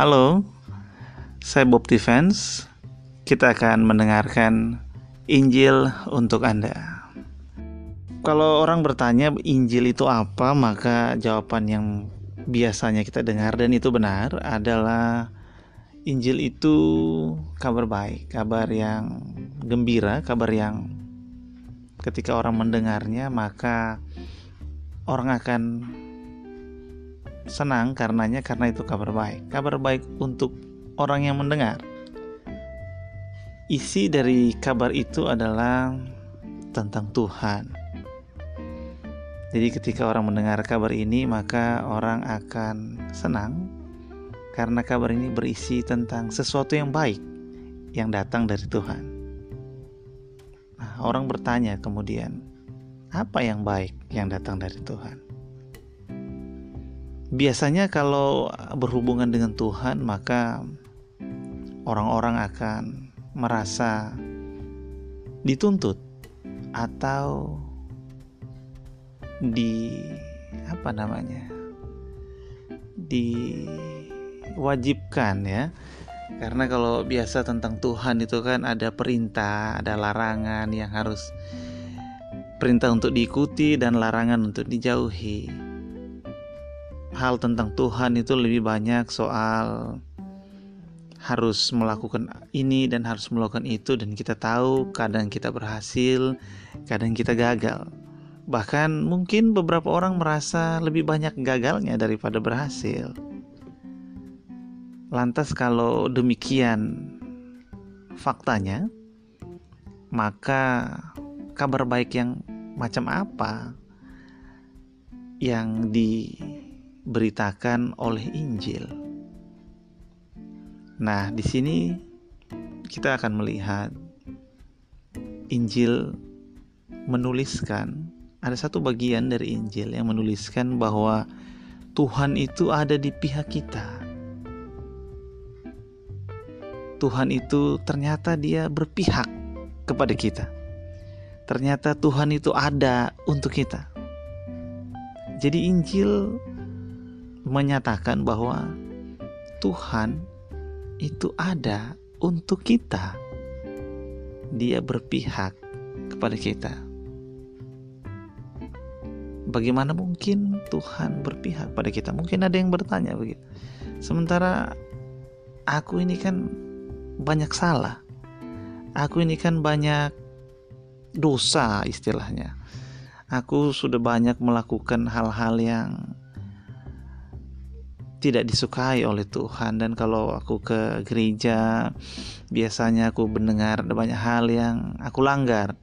Halo, saya Bob Defense. Kita akan mendengarkan Injil untuk Anda. Kalau orang bertanya Injil itu apa, maka jawaban yang biasanya kita dengar dan itu benar adalah Injil itu kabar baik, kabar yang gembira, kabar yang ketika orang mendengarnya maka orang akan senang karenanya karena itu kabar baik. Kabar baik untuk orang yang mendengar. Isi dari kabar itu adalah tentang Tuhan. Jadi ketika orang mendengar kabar ini maka orang akan senang karena kabar ini berisi tentang sesuatu yang baik yang datang dari Tuhan. Nah, orang bertanya kemudian, apa yang baik yang datang dari Tuhan? Biasanya kalau berhubungan dengan Tuhan, maka orang-orang akan merasa dituntut atau di apa namanya? diwajibkan ya. Karena kalau biasa tentang Tuhan itu kan ada perintah, ada larangan yang harus perintah untuk diikuti dan larangan untuk dijauhi hal tentang Tuhan itu lebih banyak soal harus melakukan ini dan harus melakukan itu dan kita tahu kadang kita berhasil, kadang kita gagal. Bahkan mungkin beberapa orang merasa lebih banyak gagalnya daripada berhasil. Lantas kalau demikian faktanya, maka kabar baik yang macam apa yang di diberitakan oleh Injil. Nah, di sini kita akan melihat Injil menuliskan ada satu bagian dari Injil yang menuliskan bahwa Tuhan itu ada di pihak kita. Tuhan itu ternyata dia berpihak kepada kita. Ternyata Tuhan itu ada untuk kita. Jadi Injil menyatakan bahwa Tuhan itu ada untuk kita. Dia berpihak kepada kita. Bagaimana mungkin Tuhan berpihak pada kita? Mungkin ada yang bertanya begitu. Sementara aku ini kan banyak salah. Aku ini kan banyak dosa istilahnya. Aku sudah banyak melakukan hal-hal yang tidak disukai oleh Tuhan. Dan kalau aku ke gereja biasanya aku mendengar ada banyak hal yang aku langgar.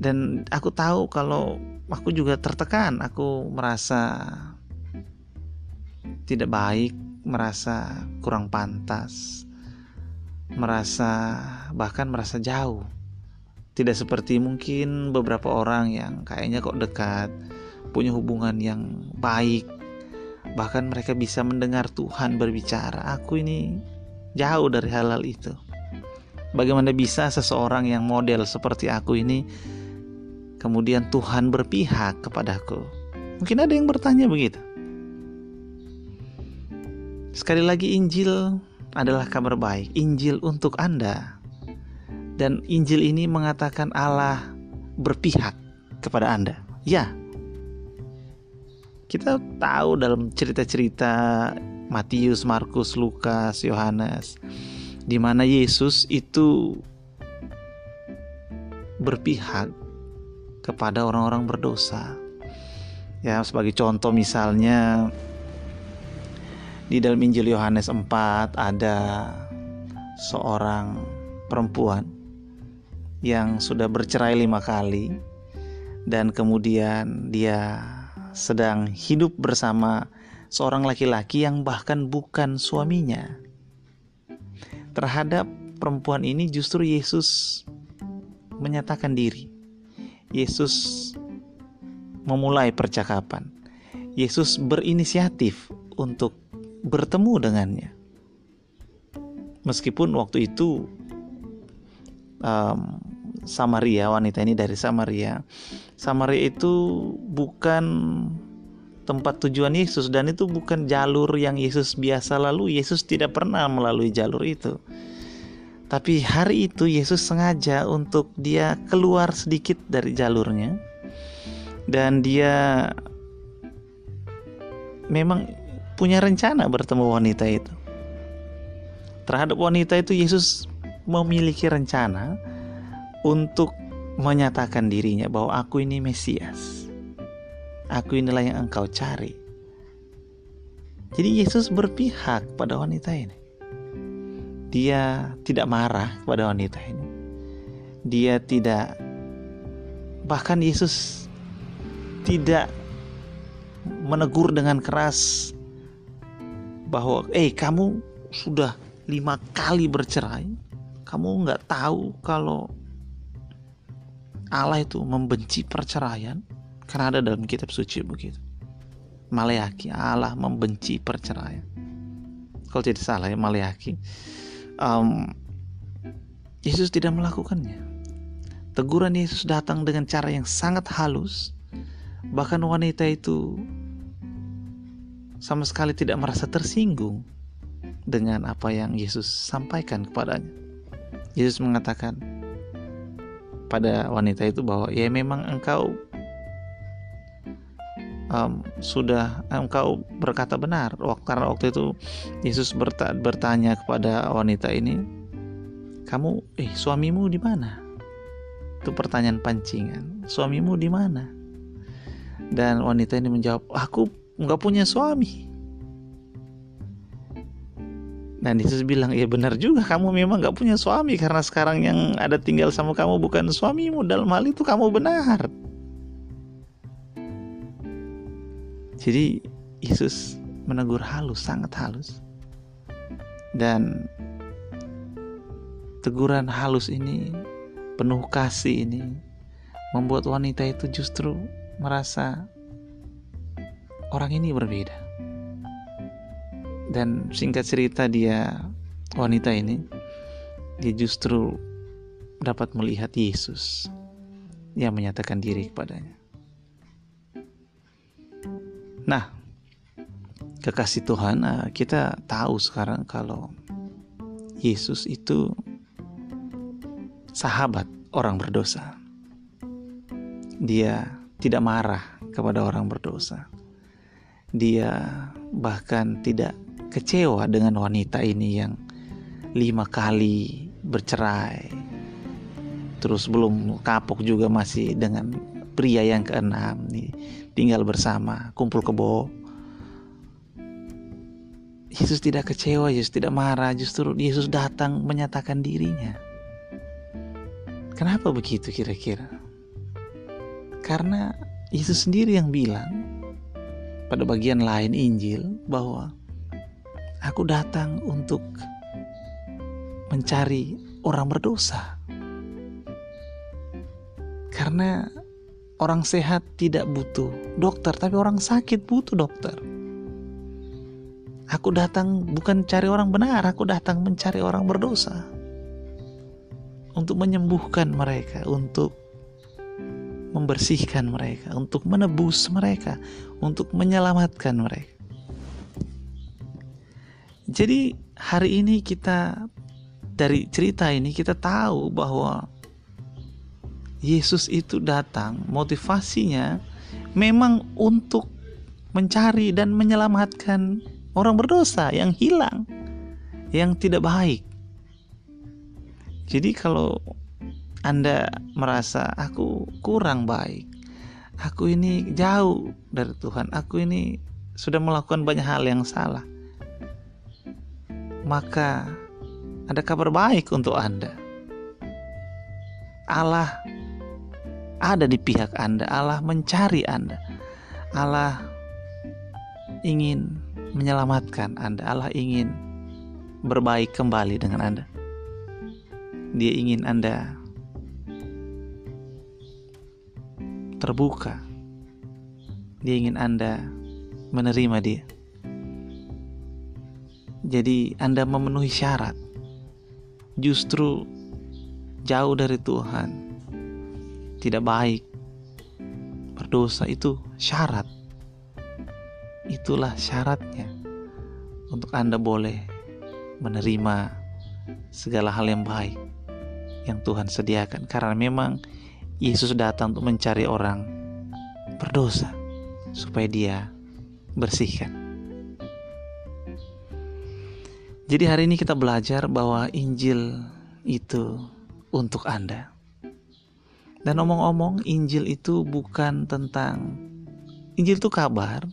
Dan aku tahu kalau aku juga tertekan. Aku merasa tidak baik merasa kurang pantas merasa bahkan merasa jauh. Tidak seperti mungkin beberapa orang yang kayaknya kok dekat punya hubungan yang baik Bahkan mereka bisa mendengar Tuhan berbicara. Aku ini jauh dari hal-hal itu. Bagaimana bisa seseorang yang model seperti aku ini kemudian Tuhan berpihak kepadaku? Mungkin ada yang bertanya begitu. Sekali lagi Injil adalah kabar baik, Injil untuk Anda. Dan Injil ini mengatakan Allah berpihak kepada Anda. Ya, kita tahu dalam cerita-cerita Matius, Markus, Lukas, Yohanes di mana Yesus itu berpihak kepada orang-orang berdosa. Ya, sebagai contoh misalnya di dalam Injil Yohanes 4 ada seorang perempuan yang sudah bercerai lima kali dan kemudian dia sedang hidup bersama seorang laki-laki yang bahkan bukan suaminya. Terhadap perempuan ini justru Yesus menyatakan diri. Yesus memulai percakapan. Yesus berinisiatif untuk bertemu dengannya. Meskipun waktu itu um, Samaria, wanita ini dari Samaria. Samaria itu bukan tempat tujuan Yesus dan itu bukan jalur yang Yesus biasa lalu. Yesus tidak pernah melalui jalur itu. Tapi hari itu Yesus sengaja untuk dia keluar sedikit dari jalurnya dan dia memang punya rencana bertemu wanita itu. Terhadap wanita itu Yesus memiliki rencana untuk menyatakan dirinya bahwa aku ini Mesias. Aku inilah yang engkau cari. Jadi Yesus berpihak pada wanita ini. Dia tidak marah kepada wanita ini. Dia tidak bahkan Yesus tidak menegur dengan keras bahwa eh kamu sudah lima kali bercerai kamu nggak tahu kalau Allah itu membenci perceraian karena ada dalam kitab suci begitu. Maleaki Allah membenci perceraian. Kalau tidak salah ya Maleaki um, Yesus tidak melakukannya. Teguran Yesus datang dengan cara yang sangat halus. Bahkan wanita itu sama sekali tidak merasa tersinggung dengan apa yang Yesus sampaikan kepadanya. Yesus mengatakan pada wanita itu bahwa ya memang engkau um, sudah engkau berkata benar. Karena waktu itu Yesus bertanya kepada wanita ini kamu eh suamimu di mana? Itu pertanyaan pancingan. Suamimu di mana? Dan wanita ini menjawab aku nggak punya suami dan Yesus bilang, ya benar juga kamu memang gak punya suami karena sekarang yang ada tinggal sama kamu bukan suamimu. Dalam hal itu kamu benar. Jadi Yesus menegur halus, sangat halus. Dan teguran halus ini, penuh kasih ini, membuat wanita itu justru merasa orang ini berbeda dan singkat cerita dia wanita ini dia justru dapat melihat Yesus yang menyatakan diri kepadanya. Nah, kekasih Tuhan, eh, kita tahu sekarang kalau Yesus itu sahabat orang berdosa. Dia tidak marah kepada orang berdosa. Dia bahkan tidak kecewa dengan wanita ini yang lima kali bercerai. Terus belum kapok juga masih dengan pria yang keenam nih tinggal bersama kumpul kebo. Yesus tidak kecewa Yesus tidak marah justru Yesus datang menyatakan dirinya. Kenapa begitu kira-kira? Karena Yesus sendiri yang bilang pada bagian lain Injil bahwa Aku datang untuk mencari orang berdosa. Karena orang sehat tidak butuh dokter, tapi orang sakit butuh dokter. Aku datang bukan cari orang benar, aku datang mencari orang berdosa. Untuk menyembuhkan mereka, untuk membersihkan mereka, untuk menebus mereka, untuk menyelamatkan mereka. Jadi hari ini kita dari cerita ini kita tahu bahwa Yesus itu datang motivasinya memang untuk mencari dan menyelamatkan orang berdosa yang hilang, yang tidak baik. Jadi kalau Anda merasa aku kurang baik, aku ini jauh dari Tuhan, aku ini sudah melakukan banyak hal yang salah maka ada kabar baik untuk Anda. Allah ada di pihak Anda, Allah mencari Anda. Allah ingin menyelamatkan Anda, Allah ingin berbaik kembali dengan Anda. Dia ingin Anda terbuka. Dia ingin Anda menerima Dia. Jadi Anda memenuhi syarat. Justru jauh dari Tuhan. Tidak baik. Berdosa itu syarat. itulah syaratnya untuk Anda boleh menerima segala hal yang baik yang Tuhan sediakan karena memang Yesus datang untuk mencari orang berdosa supaya dia bersihkan. Jadi hari ini kita belajar bahwa Injil itu untuk Anda. Dan omong-omong Injil itu bukan tentang Injil itu kabar,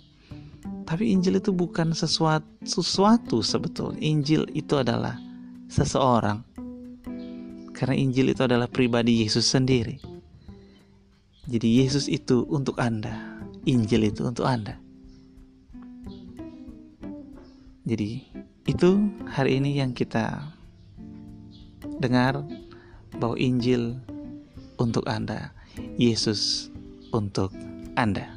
tapi Injil itu bukan sesuatu sesuatu sebetulnya. Injil itu adalah seseorang. Karena Injil itu adalah pribadi Yesus sendiri. Jadi Yesus itu untuk Anda, Injil itu untuk Anda. Jadi itu hari ini yang kita dengar bahwa Injil untuk Anda, Yesus untuk Anda.